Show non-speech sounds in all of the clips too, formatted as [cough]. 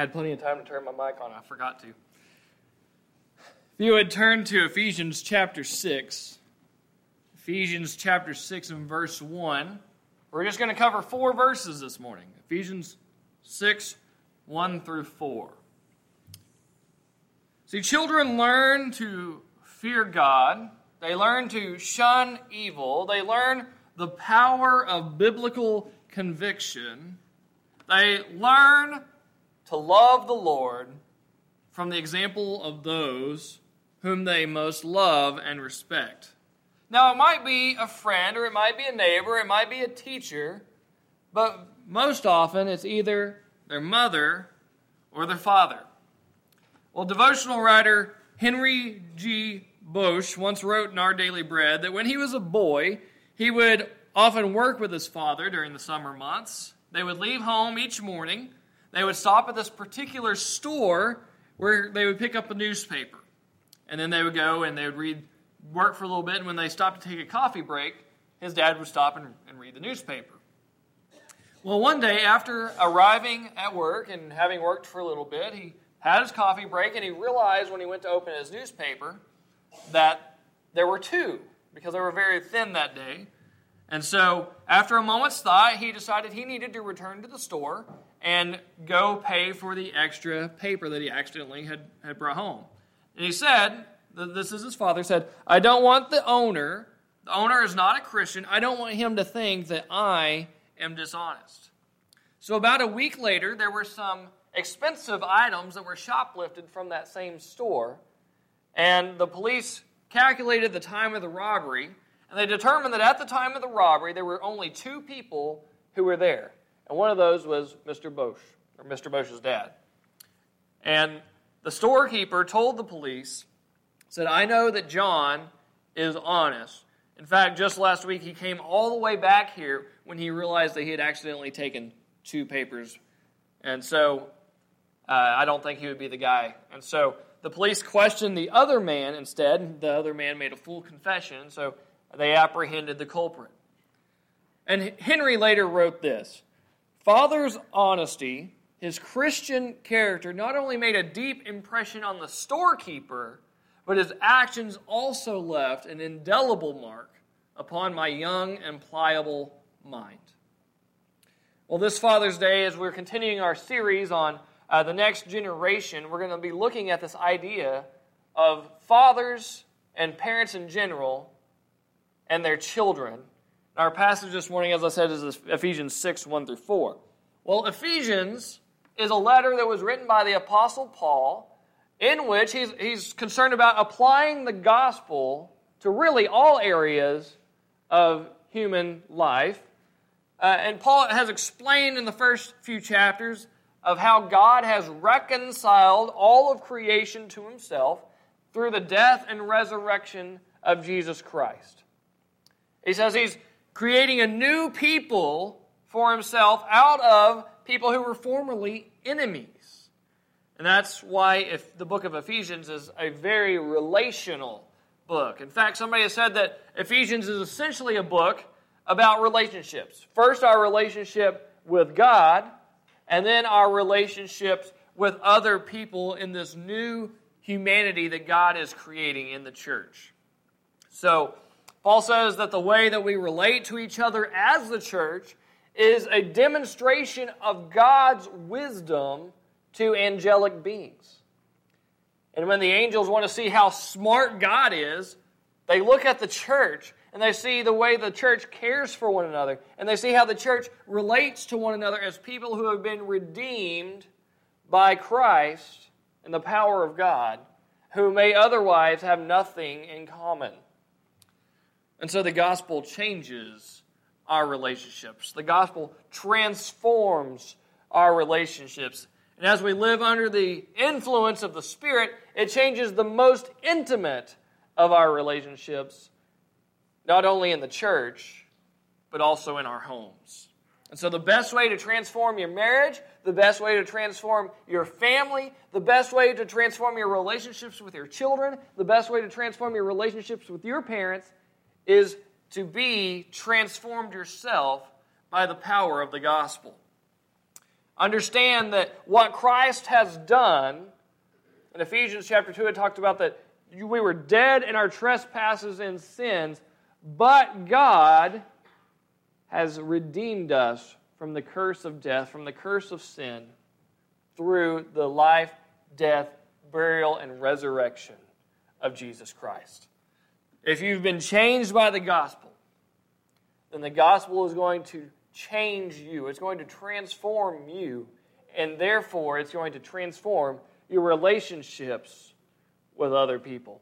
had plenty of time to turn my mic on. I forgot to. If you would turn to Ephesians chapter 6, Ephesians chapter 6 and verse 1. We're just going to cover four verses this morning Ephesians 6, 1 through 4. See, children learn to fear God, they learn to shun evil, they learn the power of biblical conviction, they learn to love the Lord from the example of those whom they most love and respect. Now, it might be a friend, or it might be a neighbor, it might be a teacher, but most often it's either their mother or their father. Well, devotional writer Henry G. Bosch once wrote in Our Daily Bread that when he was a boy, he would often work with his father during the summer months. They would leave home each morning. They would stop at this particular store where they would pick up a newspaper. And then they would go and they would read work for a little bit, and when they stopped to take a coffee break, his dad would stop and, and read the newspaper. Well, one day after arriving at work and having worked for a little bit, he had his coffee break and he realized when he went to open his newspaper that there were two because they were very thin that day. And so, after a moment's thought, he decided he needed to return to the store and go pay for the extra paper that he accidentally had, had brought home. And he said, this is his father, said, I don't want the owner, the owner is not a Christian, I don't want him to think that I am dishonest. So, about a week later, there were some expensive items that were shoplifted from that same store, and the police calculated the time of the robbery, and they determined that at the time of the robbery, there were only two people who were there. And one of those was Mr. Bosch, or Mr. Bosch's dad. And the storekeeper told the police said, I know that John is honest. In fact, just last week he came all the way back here when he realized that he had accidentally taken two papers. And so uh, I don't think he would be the guy. And so the police questioned the other man instead. The other man made a full confession, so they apprehended the culprit. And Henry later wrote this Father's honesty, his Christian character, not only made a deep impression on the storekeeper but his actions also left an indelible mark upon my young and pliable mind. Well, this Father's Day, as we're continuing our series on uh, the next generation, we're going to be looking at this idea of fathers and parents in general and their children. Our passage this morning, as I said, is Ephesians 6 1 through 4. Well, Ephesians is a letter that was written by the Apostle Paul in which he's, he's concerned about applying the gospel to really all areas of human life. Uh, and Paul has explained in the first few chapters of how God has reconciled all of creation to himself through the death and resurrection of Jesus Christ. He says he's creating a new people for himself out of people who were formerly enemies. And that's why if the book of Ephesians is a very relational book. In fact, somebody has said that Ephesians is essentially a book about relationships. First, our relationship with God, and then our relationships with other people in this new humanity that God is creating in the church. So, Paul says that the way that we relate to each other as the church is a demonstration of God's wisdom to angelic beings. And when the angels want to see how smart God is, they look at the church and they see the way the church cares for one another. And they see how the church relates to one another as people who have been redeemed by Christ and the power of God, who may otherwise have nothing in common. And so the gospel changes our relationships. The gospel transforms our relationships. And as we live under the influence of the Spirit, it changes the most intimate of our relationships, not only in the church, but also in our homes. And so, the best way to transform your marriage, the best way to transform your family, the best way to transform your relationships with your children, the best way to transform your relationships with your parents is to be transformed yourself by the power of the gospel. understand that what Christ has done, in Ephesians chapter 2, it talked about that we were dead in our trespasses and sins, but God has redeemed us from the curse of death, from the curse of sin, through the life, death, burial, and resurrection of Jesus Christ. If you've been changed by the gospel, then the gospel is going to change you. It's going to transform you, and therefore it's going to transform your relationships with other people.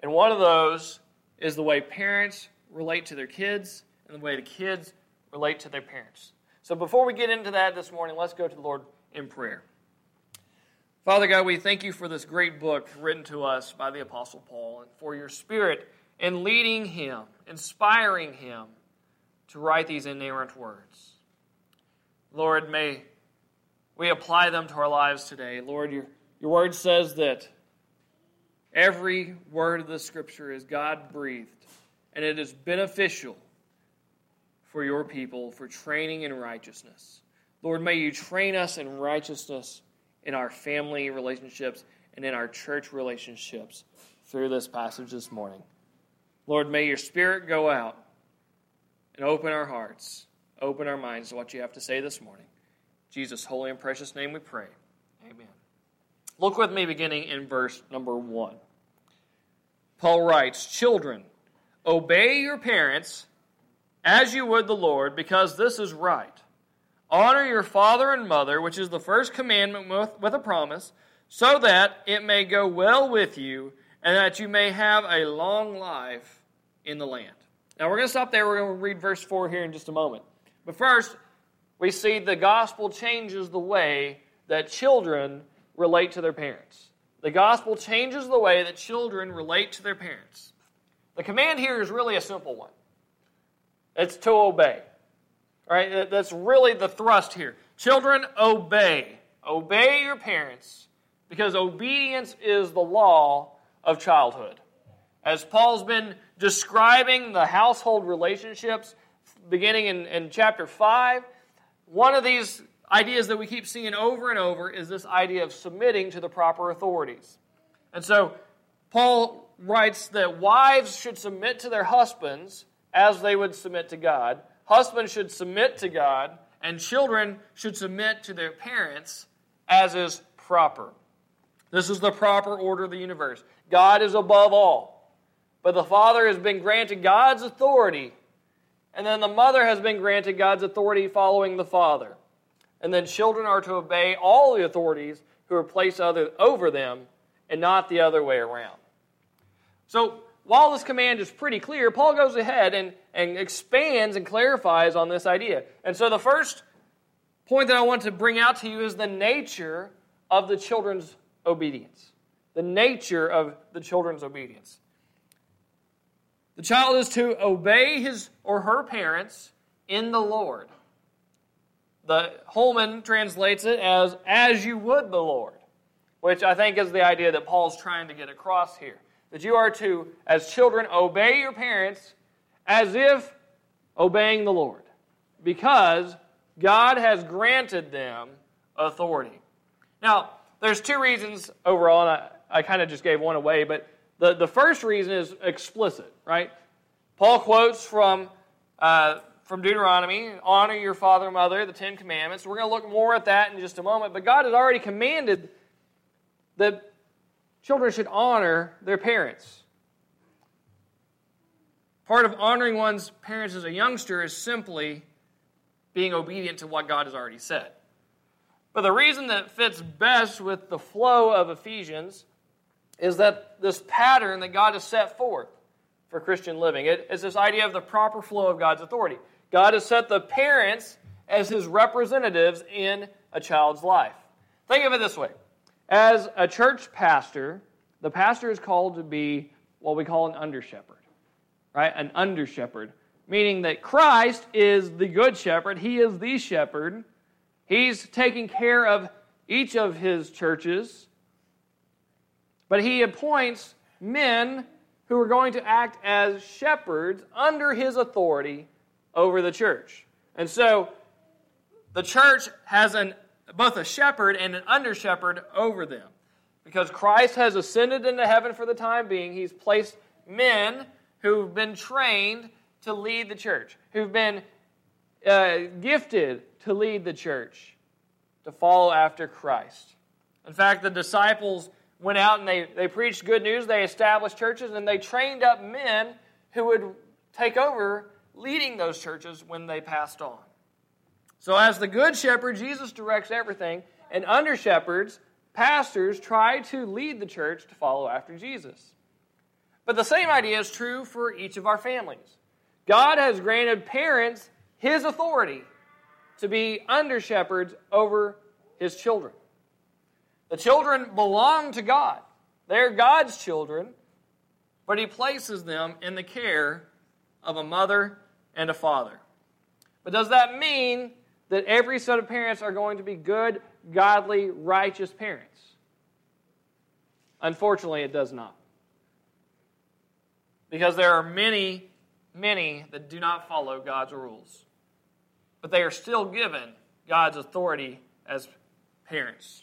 And one of those is the way parents relate to their kids and the way the kids relate to their parents. So before we get into that this morning, let's go to the Lord in prayer. Father God, we thank you for this great book written to us by the Apostle Paul and for your spirit in leading him, inspiring him to write these inerrant words. Lord, may we apply them to our lives today. Lord, your, your word says that every word of the scripture is God breathed and it is beneficial for your people for training in righteousness. Lord, may you train us in righteousness in our family relationships and in our church relationships through this passage this morning. Lord, may your spirit go out and open our hearts, open our minds to what you have to say this morning. In Jesus' holy and precious name we pray. Amen. Look with me beginning in verse number 1. Paul writes, Children, obey your parents as you would the Lord, because this is right. Honor your father and mother, which is the first commandment with, with a promise, so that it may go well with you and that you may have a long life in the land. Now we're going to stop there. We're going to read verse 4 here in just a moment. But first, we see the gospel changes the way that children relate to their parents. The gospel changes the way that children relate to their parents. The command here is really a simple one it's to obey. Right? That's really the thrust here. Children, obey. Obey your parents because obedience is the law of childhood. As Paul's been describing the household relationships beginning in, in chapter 5, one of these ideas that we keep seeing over and over is this idea of submitting to the proper authorities. And so Paul writes that wives should submit to their husbands as they would submit to God. Husbands should submit to God, and children should submit to their parents as is proper. This is the proper order of the universe. God is above all. But the father has been granted God's authority, and then the mother has been granted God's authority following the father. And then children are to obey all the authorities who are placed other, over them and not the other way around. So, while this command is pretty clear, Paul goes ahead and, and expands and clarifies on this idea. And so, the first point that I want to bring out to you is the nature of the children's obedience. The nature of the children's obedience. The child is to obey his or her parents in the Lord. The Holman translates it as, as you would the Lord, which I think is the idea that Paul's trying to get across here. That you are to, as children, obey your parents as if obeying the Lord, because God has granted them authority. Now, there's two reasons overall, and I, I kind of just gave one away, but the, the first reason is explicit, right? Paul quotes from, uh, from Deuteronomy honor your father and mother, the Ten Commandments. We're going to look more at that in just a moment. But God has already commanded that children should honor their parents. Part of honoring one's parents as a youngster is simply being obedient to what God has already said. But the reason that fits best with the flow of Ephesians is that this pattern that God has set forth for Christian living. It is this idea of the proper flow of God's authority. God has set the parents as his representatives in a child's life. Think of it this way as a church pastor, the pastor is called to be what we call an under shepherd, right? An under shepherd, meaning that Christ is the good shepherd, he is the shepherd. He's taking care of each of his churches but he appoints men who are going to act as shepherds under his authority over the church. And so the church has an both a shepherd and an under shepherd over them. Because Christ has ascended into heaven for the time being, he's placed men who've been trained to lead the church, who've been uh, gifted to lead the church, to follow after Christ. In fact, the disciples went out and they, they preached good news, they established churches, and they trained up men who would take over leading those churches when they passed on. So, as the good shepherd, Jesus directs everything, and under shepherds, pastors, try to lead the church to follow after Jesus. But the same idea is true for each of our families. God has granted parents his authority to be under shepherds over his children. The children belong to God, they're God's children, but he places them in the care of a mother and a father. But does that mean that every set of parents are going to be good, godly, righteous parents? Unfortunately, it does not. Because there are many, many that do not follow God's rules. But they are still given God's authority as parents.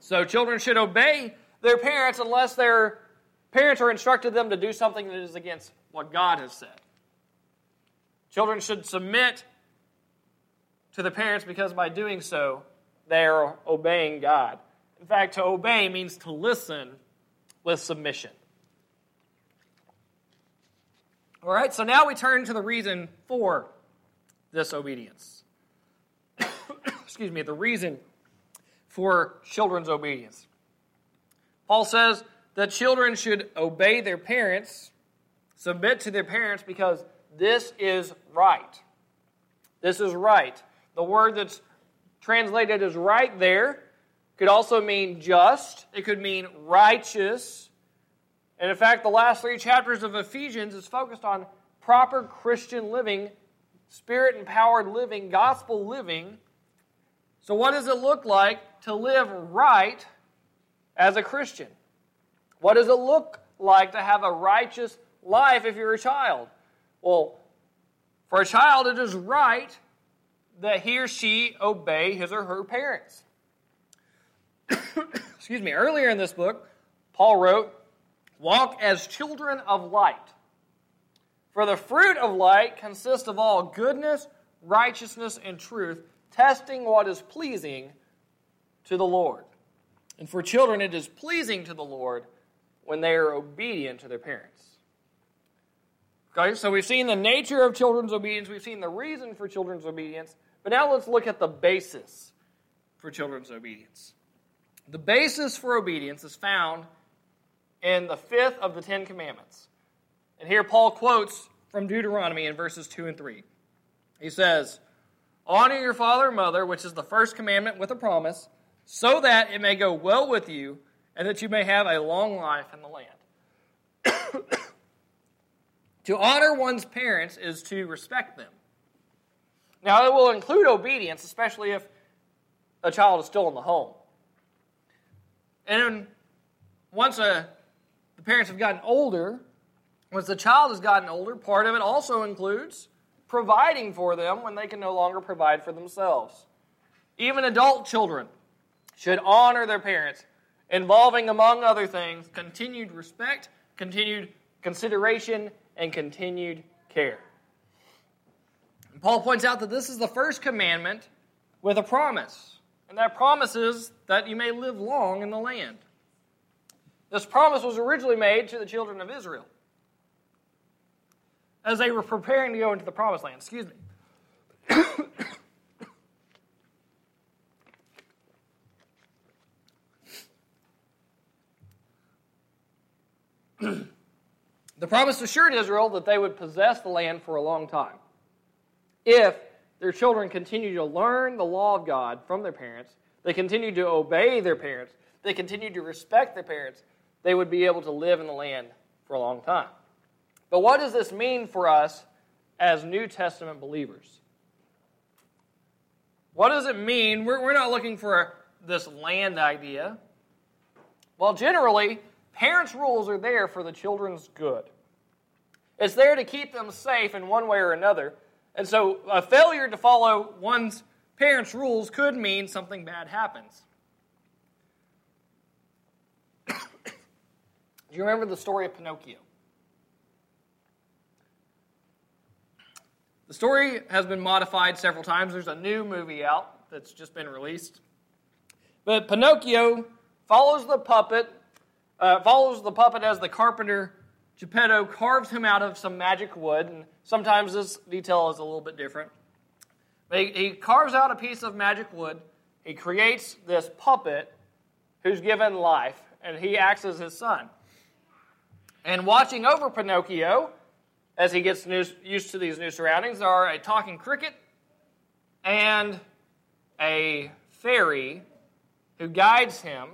So children should obey their parents unless their parents are instructed them to do something that is against what God has said. Children should submit to the parents because by doing so, they are obeying God. In fact, to obey means to listen with submission. All right, so now we turn to the reason for this obedience. [coughs] Excuse me, the reason for children's obedience. Paul says that children should obey their parents, submit to their parents because this is right. This is right. The word that's translated as right there could also mean just, it could mean righteous. And in fact, the last three chapters of Ephesians is focused on proper Christian living, spirit empowered living, gospel living. So, what does it look like to live right as a Christian? What does it look like to have a righteous life if you're a child? Well, for a child, it is right that he or she obey his or her parents. [coughs] Excuse me. Earlier in this book, Paul wrote, Walk as children of light. For the fruit of light consists of all goodness, righteousness, and truth, testing what is pleasing to the Lord. And for children, it is pleasing to the Lord when they are obedient to their parents. Okay, so we've seen the nature of children's obedience, we've seen the reason for children's obedience, but now let's look at the basis for children's obedience. The basis for obedience is found in the fifth of the Ten Commandments. And here Paul quotes from Deuteronomy in verses 2 and 3. He says, Honor your father and mother, which is the first commandment with a promise, so that it may go well with you and that you may have a long life in the land. [coughs] To honor one's parents is to respect them. Now, it will include obedience, especially if a child is still in the home. And once a, the parents have gotten older, once the child has gotten older, part of it also includes providing for them when they can no longer provide for themselves. Even adult children should honor their parents, involving, among other things, continued respect, continued consideration, and continued care. And Paul points out that this is the first commandment with a promise, and that promise is that you may live long in the land. This promise was originally made to the children of Israel as they were preparing to go into the promised land. Excuse me. [coughs] The promise assured Israel that they would possess the land for a long time if their children continue to learn the law of God from their parents, they continue to obey their parents, they continue to respect their parents, they would be able to live in the land for a long time. But what does this mean for us as New Testament believers? What does it mean? We're, we're not looking for this land idea. Well, generally, Parents' rules are there for the children's good. It's there to keep them safe in one way or another. And so, a failure to follow one's parents' rules could mean something bad happens. [coughs] Do you remember the story of Pinocchio? The story has been modified several times. There's a new movie out that's just been released. But Pinocchio follows the puppet, uh, follows the puppet as the carpenter Geppetto carves him out of some magic wood, and sometimes this detail is a little bit different. But he, he carves out a piece of magic wood. He creates this puppet who's given life, and he acts as his son. And watching over Pinocchio, as he gets new, used to these new surroundings, are a talking cricket and a fairy who guides him.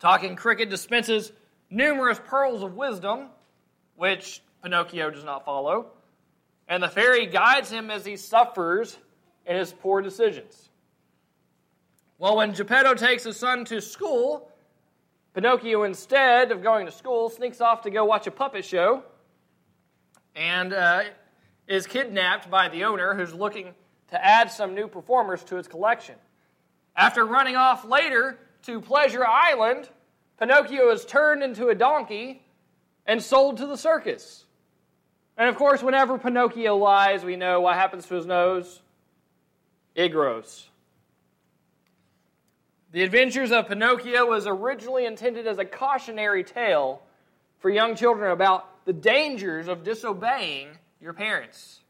Talking cricket dispenses numerous pearls of wisdom, which Pinocchio does not follow. And the fairy guides him as he suffers in his poor decisions. Well, when Geppetto takes his son to school, Pinocchio, instead of going to school, sneaks off to go watch a puppet show and uh, is kidnapped by the owner who's looking to add some new performers to his collection. After running off later to Pleasure Island, Pinocchio is turned into a donkey and sold to the circus. And of course, whenever Pinocchio lies, we know what happens to his nose. It grows. The Adventures of Pinocchio was originally intended as a cautionary tale for young children about the dangers of disobeying your parents.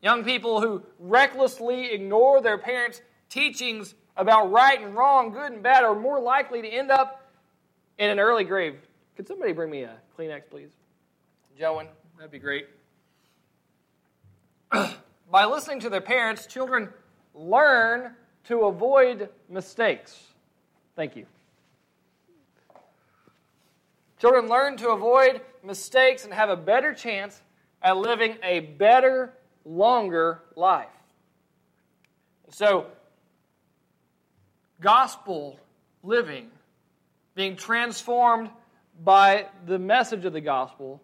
Young people who recklessly ignore their parents' teachings about right and wrong, good and bad, are more likely to end up in an early grave. Could somebody bring me a Kleenex, please? Joan, that'd be great. [clears throat] By listening to their parents, children learn to avoid mistakes. Thank you. Children learn to avoid mistakes and have a better chance at living a better, longer life. So, gospel living, being transformed by the message of the gospel,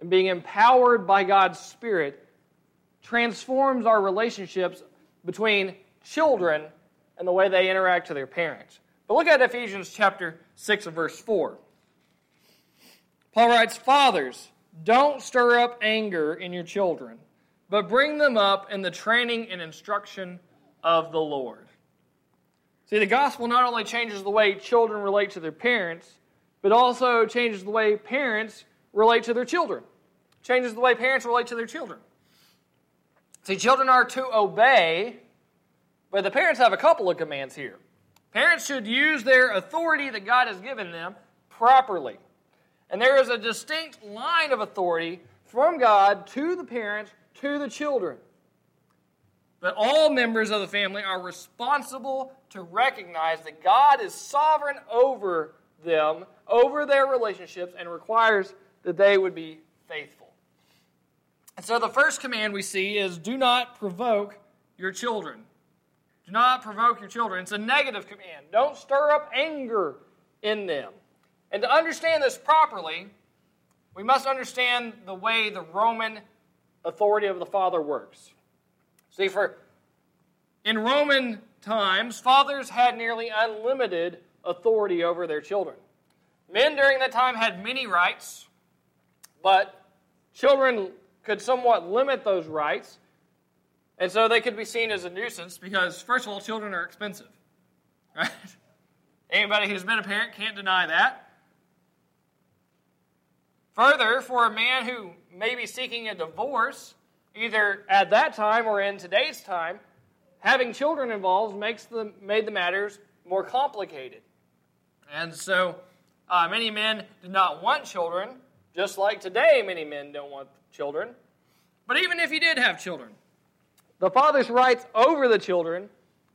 and being empowered by God's Spirit, transforms our relationships between children and the way they interact with their parents. But look at Ephesians chapter 6 and verse 4. Paul writes, Fathers, don't stir up anger in your children, but bring them up in the training and instruction of the Lord. See, the gospel not only changes the way children relate to their parents, but also changes the way parents relate to their children. Changes the way parents relate to their children. See, children are to obey, but the parents have a couple of commands here. Parents should use their authority that God has given them properly. And there is a distinct line of authority from God to the parents, to the children. But all members of the family are responsible to recognize that God is sovereign over them, over their relationships, and requires that they would be faithful. And so the first command we see is do not provoke your children. Do not provoke your children. It's a negative command. Don't stir up anger in them. And to understand this properly, we must understand the way the Roman authority of the father works. See, for in Roman times, fathers had nearly unlimited authority over their children. Men during that time had many rights, but children could somewhat limit those rights, and so they could be seen as a nuisance because, first of all, children are expensive. [laughs] Right? Anybody who's been a parent can't deny that. Further, for a man who may be seeking a divorce, either at that time or in today's time, having children involved makes the made the matters more complicated. And so, uh, many men did not want children, just like today, many men don't want children. But even if he did have children, the father's rights over the children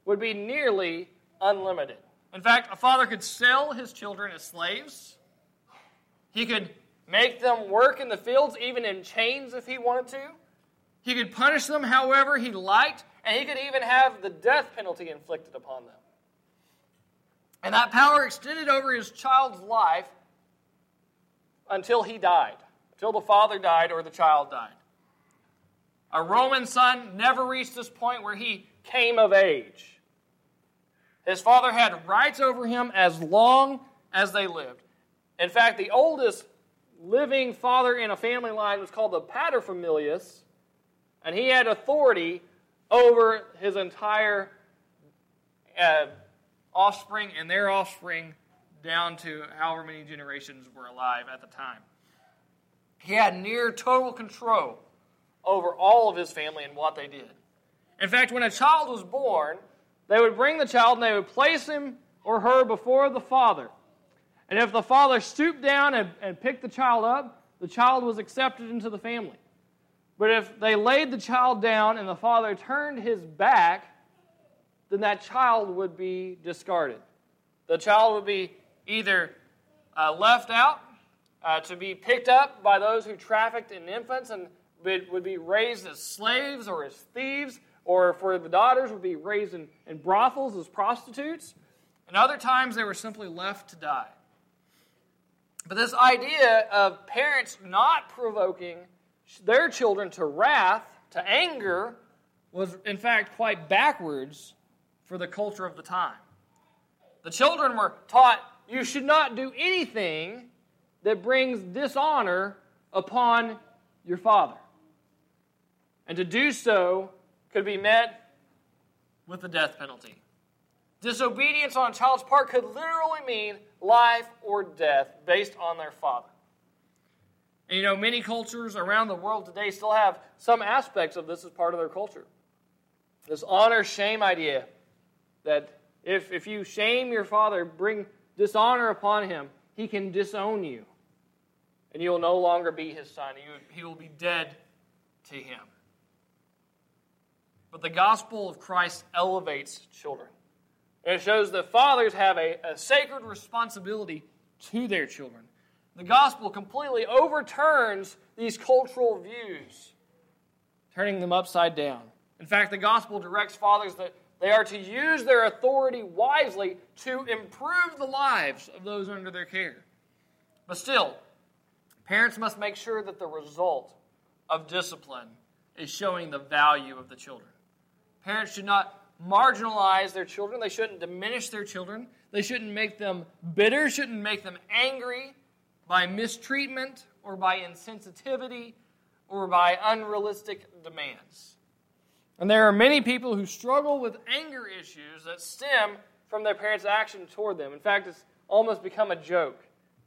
would be nearly unlimited. In fact, a father could sell his children as slaves. He could make them work in the fields, even in chains if he wanted to. He could punish them however he liked, and he could even have the death penalty inflicted upon them. And that power extended over his child's life until he died, until the father died or the child died. A Roman son never reached this point where he came of age. His father had rights over him as long as they lived. In fact, the oldest living father in a family line was called the paterfamilias, and he had authority over his entire uh, offspring and their offspring down to however many generations were alive at the time. He had near total control over all of his family and what they did. In fact, when a child was born, they would bring the child and they would place him or her before the father. And if the father stooped down and, and picked the child up, the child was accepted into the family. But if they laid the child down and the father turned his back, then that child would be discarded. The child would be either uh, left out uh, to be picked up by those who trafficked in infants and would be raised as slaves or as thieves, or for the daughters would be raised in, in brothels as prostitutes. And other times they were simply left to die. But this idea of parents not provoking their children to wrath, to anger, was in fact quite backwards for the culture of the time. The children were taught you should not do anything that brings dishonor upon your father. And to do so could be met with the death penalty. Disobedience on a child's part could literally mean life or death based on their father. And you know, many cultures around the world today still have some aspects of this as part of their culture. This honor shame idea that if, if you shame your father, bring dishonor upon him, he can disown you. And you will no longer be his son. he will be dead to him. But the gospel of Christ elevates children. It shows that fathers have a, a sacred responsibility to their children. The gospel completely overturns these cultural views, turning them upside down. In fact, the gospel directs fathers that they are to use their authority wisely to improve the lives of those under their care. But still, parents must make sure that the result of discipline is showing the value of the children. Parents should not marginalize their children, they shouldn't diminish their children, they shouldn't make them bitter, shouldn't make them angry by mistreatment or by insensitivity or by unrealistic demands. And there are many people who struggle with anger issues that stem from their parents' action toward them. In fact, it's almost become a joke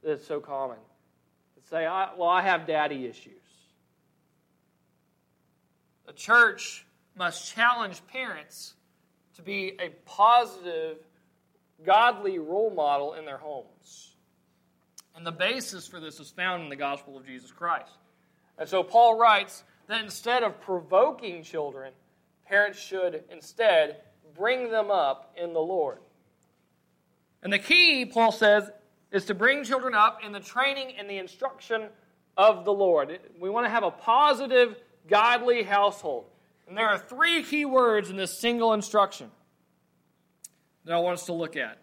that it's so common. To say, well, I have daddy issues. The church must challenge parents to be a positive, godly role model in their homes. And the basis for this is found in the gospel of Jesus Christ. And so Paul writes that instead of provoking children, parents should instead bring them up in the Lord. And the key, Paul says, is to bring children up in the training and the instruction of the Lord. We want to have a positive, godly household. And there are three key words in this single instruction that I want us to look at.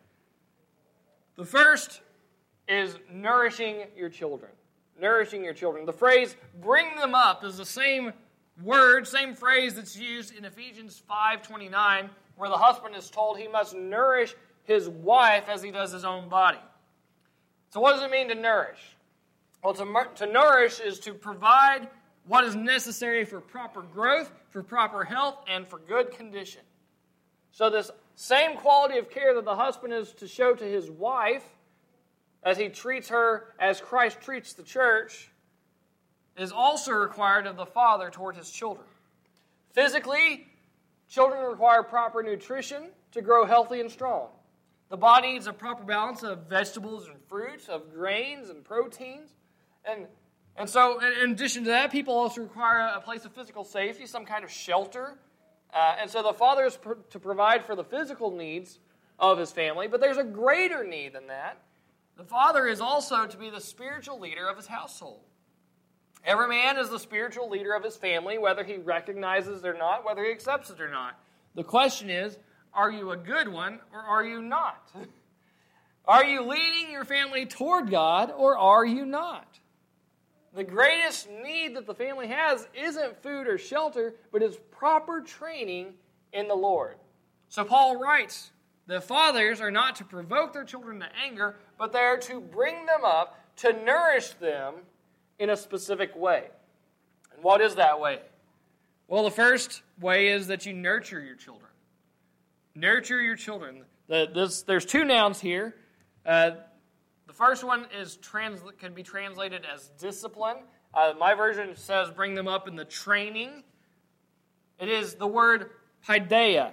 The first is nourishing your children. Nourishing your children. The phrase bring them up is the same word, same phrase that's used in Ephesians 5:29 where the husband is told he must nourish his wife as he does his own body. So what does it mean to nourish? Well, to, to nourish is to provide what is necessary for proper growth, for proper health, and for good condition. So this same quality of care that the husband is to show to his wife as he treats her as Christ treats the church is also required of the father toward his children. Physically, children require proper nutrition to grow healthy and strong. The body needs a proper balance of vegetables and fruits, of grains and proteins. And, and so, in addition to that, people also require a place of physical safety, some kind of shelter. Uh, and so the father is pr- to provide for the physical needs of his family, but there's a greater need than that. The father is also to be the spiritual leader of his household. Every man is the spiritual leader of his family, whether he recognizes it or not, whether he accepts it or not. The question is are you a good one or are you not? [laughs] Are you leading your family toward God or are you not? The greatest need that the family has isn't food or shelter, but is proper training in the Lord. So Paul writes, the fathers are not to provoke their children to anger, but they are to bring them up, to nourish them in a specific way. And what is that way? Well, the first way is that you nurture your children. Nurture your children. The, this, there's two nouns here. Uh, the first one is trans, can be translated as discipline. Uh, my version says bring them up in the training. It is the word paideia,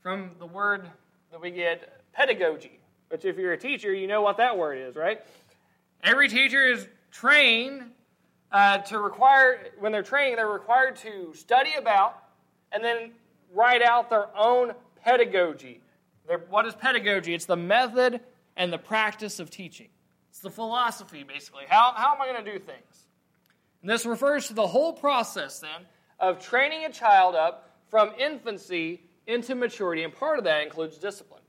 from the word that we get pedagogy, which if you're a teacher, you know what that word is, right? Every teacher is trained uh, to require, when they're training, they're required to study about and then write out their own pedagogy. What is pedagogy? It's the method and the practice of teaching. It's the philosophy, basically. How, how am I going to do things? And this refers to the whole process, then, of training a child up from infancy into maturity, and part of that includes discipline.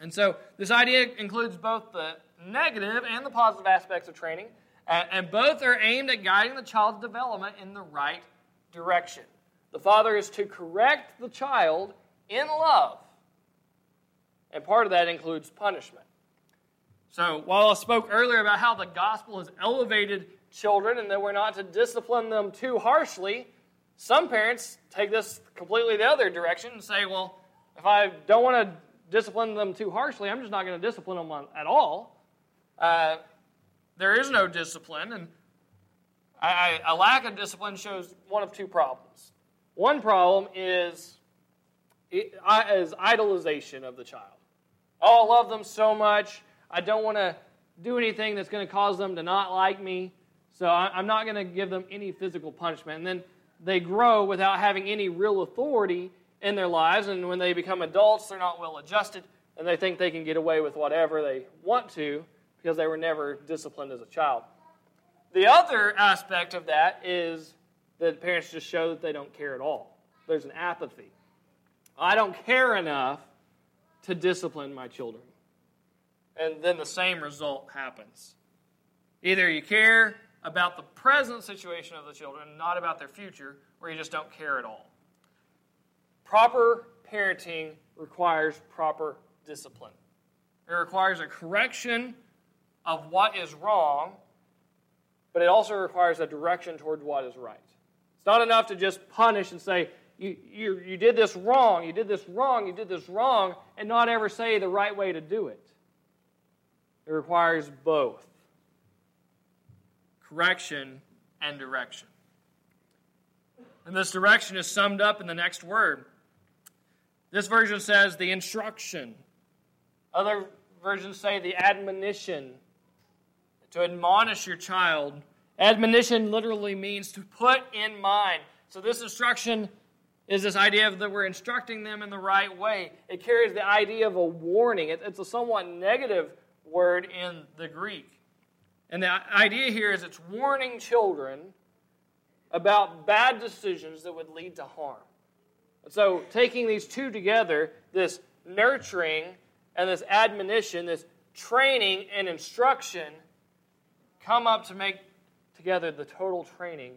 And so, this idea includes both the negative and the positive aspects of training, and both are aimed at guiding the child's development in the right direction. The father is to correct the child in love, and part of that includes punishment. So, while I spoke earlier about how the gospel has elevated children and that we're not to discipline them too harshly, some parents take this completely the other direction and say, well, if I don't want to discipline them too harshly, I'm just not going to discipline them at all. Uh, there is no discipline, and I, a lack of discipline shows one of two problems. One problem is, is idolization of the child. Oh, I love them so much. I don't want to do anything that's going to cause them to not like me. So I'm not going to give them any physical punishment. And then they grow without having any real authority in their lives. And when they become adults, they're not well adjusted and they think they can get away with whatever they want to because they were never disciplined as a child. The other aspect of that is that parents just show that they don't care at all. There's an apathy. I don't care enough to discipline my children. And then the same result happens. Either you care about the present situation of the children, not about their future, or you just don't care at all. Proper parenting requires proper discipline. It requires a correction of what is wrong, but it also requires a direction towards what is right. It's not enough to just punish and say, you, you, you did this wrong, you did this wrong, you did this wrong, and not ever say the right way to do it. It requires both correction, and direction. And this direction is summed up in the next word. This version says the instruction. Other versions say the admonition. To admonish your child. Admonition literally means to put in mind. So this instruction is this idea of that we're instructing them in the right way. It carries the idea of a warning. It's a somewhat negative word in the Greek. And the idea here is it's warning children about bad decisions that would lead to harm. So, taking these two together, this nurturing and this admonition, this training and instruction, come up to make together the total training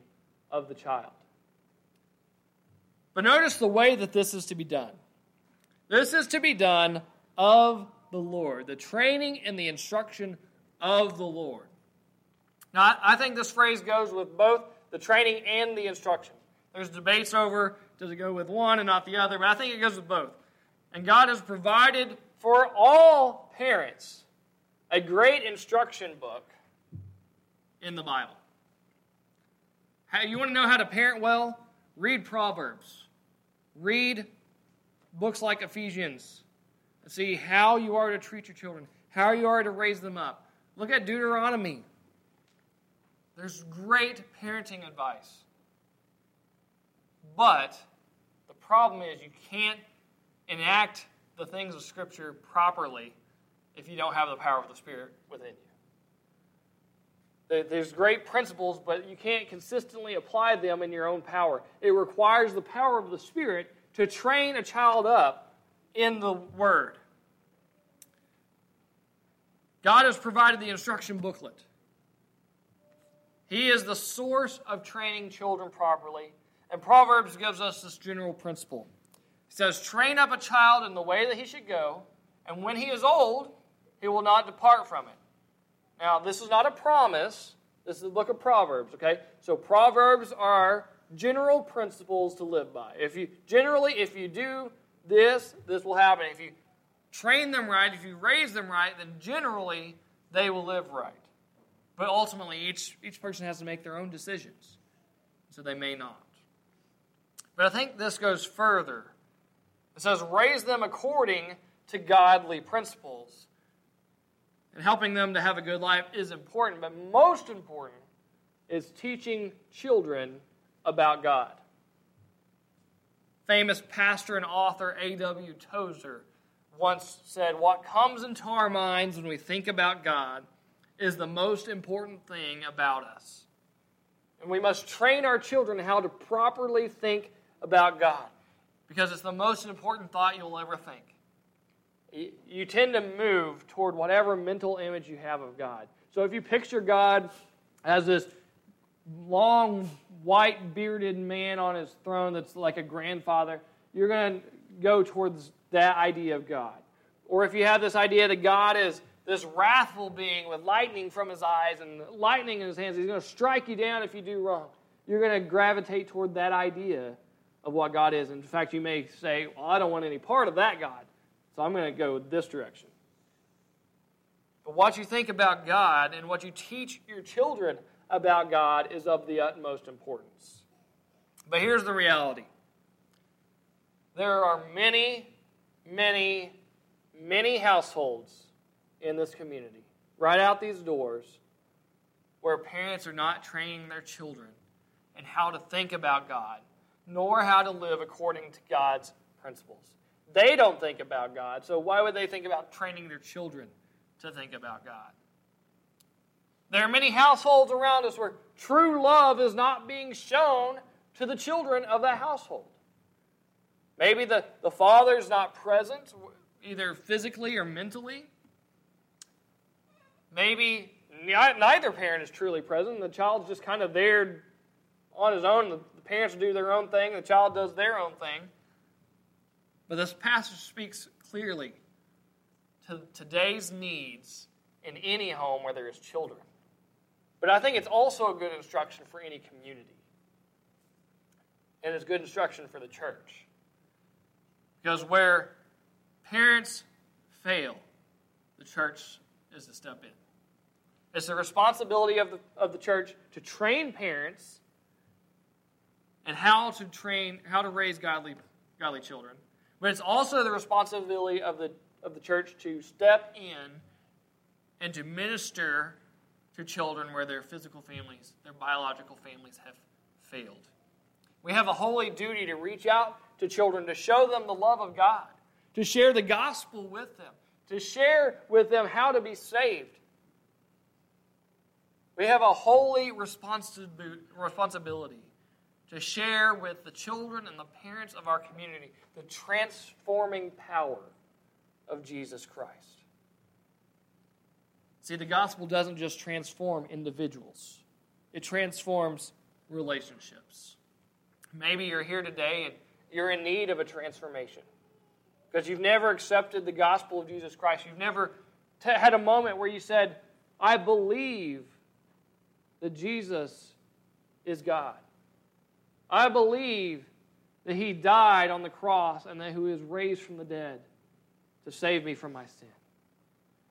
of the child. But notice the way that this is to be done. This is to be done of the Lord, the training and the instruction of the Lord. Now, I think this phrase goes with both the training and the instruction. There's debates over does it go with one and not the other, but I think it goes with both. And God has provided for all parents a great instruction book in the Bible. How, you want to know how to parent well? Read Proverbs. Read books like Ephesians. See how you are to treat your children, how you are to raise them up. Look at Deuteronomy. There's great parenting advice. But the problem is you can't enact the things of Scripture properly if you don't have the power of the Spirit within you. There's great principles, but you can't consistently apply them in your own power. It requires the power of the Spirit to train a child up in the Word. God has provided the instruction booklet. He is the source of training children properly. And Proverbs gives us this general principle. He says, Train up a child in the way that he should go, and when he is old, he will not depart from it. Now, this is not a promise. This is the book of Proverbs, okay? So Proverbs are general principles to live by. If you generally, if you do this, this will happen. If you train them right, if you raise them right, then generally they will live right. But ultimately, each, each person has to make their own decisions. So they may not. But I think this goes further. It says, raise them according to godly principles. And helping them to have a good life is important, but most important is teaching children about God. Famous pastor and author A.W. Tozer once said, What comes into our minds when we think about God is the most important thing about us. And we must train our children how to properly think about God because it's the most important thought you'll ever think. You tend to move toward whatever mental image you have of God. So if you picture God as this long, white bearded man on his throne that's like a grandfather, you're going to go towards that idea of God. Or if you have this idea that God is this wrathful being with lightning from his eyes and lightning in his hands, he's going to strike you down if you do wrong. You're going to gravitate toward that idea of what God is. In fact, you may say, Well, I don't want any part of that God, so I'm going to go this direction. But what you think about God and what you teach your children about God is of the utmost importance. But here's the reality there are many, many, many households in this community, right out these doors, where parents are not training their children in how to think about God, nor how to live according to God's principles. They don't think about God, so why would they think about training their children to think about God? There are many households around us where true love is not being shown to the children of that household. Maybe the, the father's not present, either physically or mentally. Maybe neither parent is truly present. The child's just kind of there on his own. The parents do their own thing, the child does their own thing. But this passage speaks clearly to today's needs in any home where there is children. But I think it's also a good instruction for any community. And it's good instruction for the church. Because where parents fail, the church is to step in. It's the responsibility of the, of the church to train parents and how to train, how to raise godly, godly children. But it's also the responsibility of the, of the church to step in and to minister to children where their physical families, their biological families have failed. We have a holy duty to reach out to children, to show them the love of God, to share the gospel with them, to share with them how to be saved. We have a holy responsibility to share with the children and the parents of our community the transforming power of Jesus Christ. See, the gospel doesn't just transform individuals, it transforms relationships. Maybe you're here today and you're in need of a transformation because you've never accepted the gospel of Jesus Christ. You've never t- had a moment where you said, I believe that Jesus is God. I believe that He died on the cross and that He was raised from the dead to save me from my sin.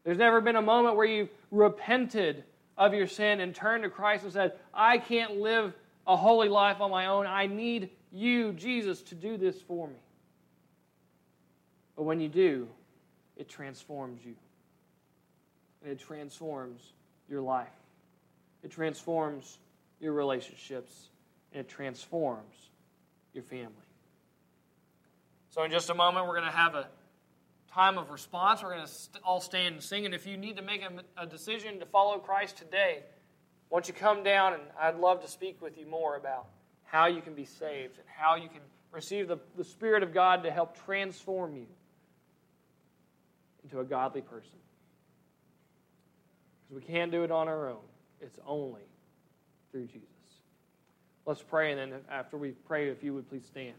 There's never been a moment where you've repented of your sin and turned to Christ and said, I can't live a holy life on my own. I need you, Jesus, to do this for me. But when you do, it transforms you. And it transforms your life. It transforms your relationships. And it transforms your family. So, in just a moment, we're going to have a time of response. We're going to all stand and sing. And if you need to make a, a decision to follow Christ today, why don't you come down and I'd love to speak with you more about how you can be saved and how you can receive the, the Spirit of God to help transform you into a godly person. Because we can't do it on our own. It's only through Jesus. Let's pray, and then after we pray, if you would please stand.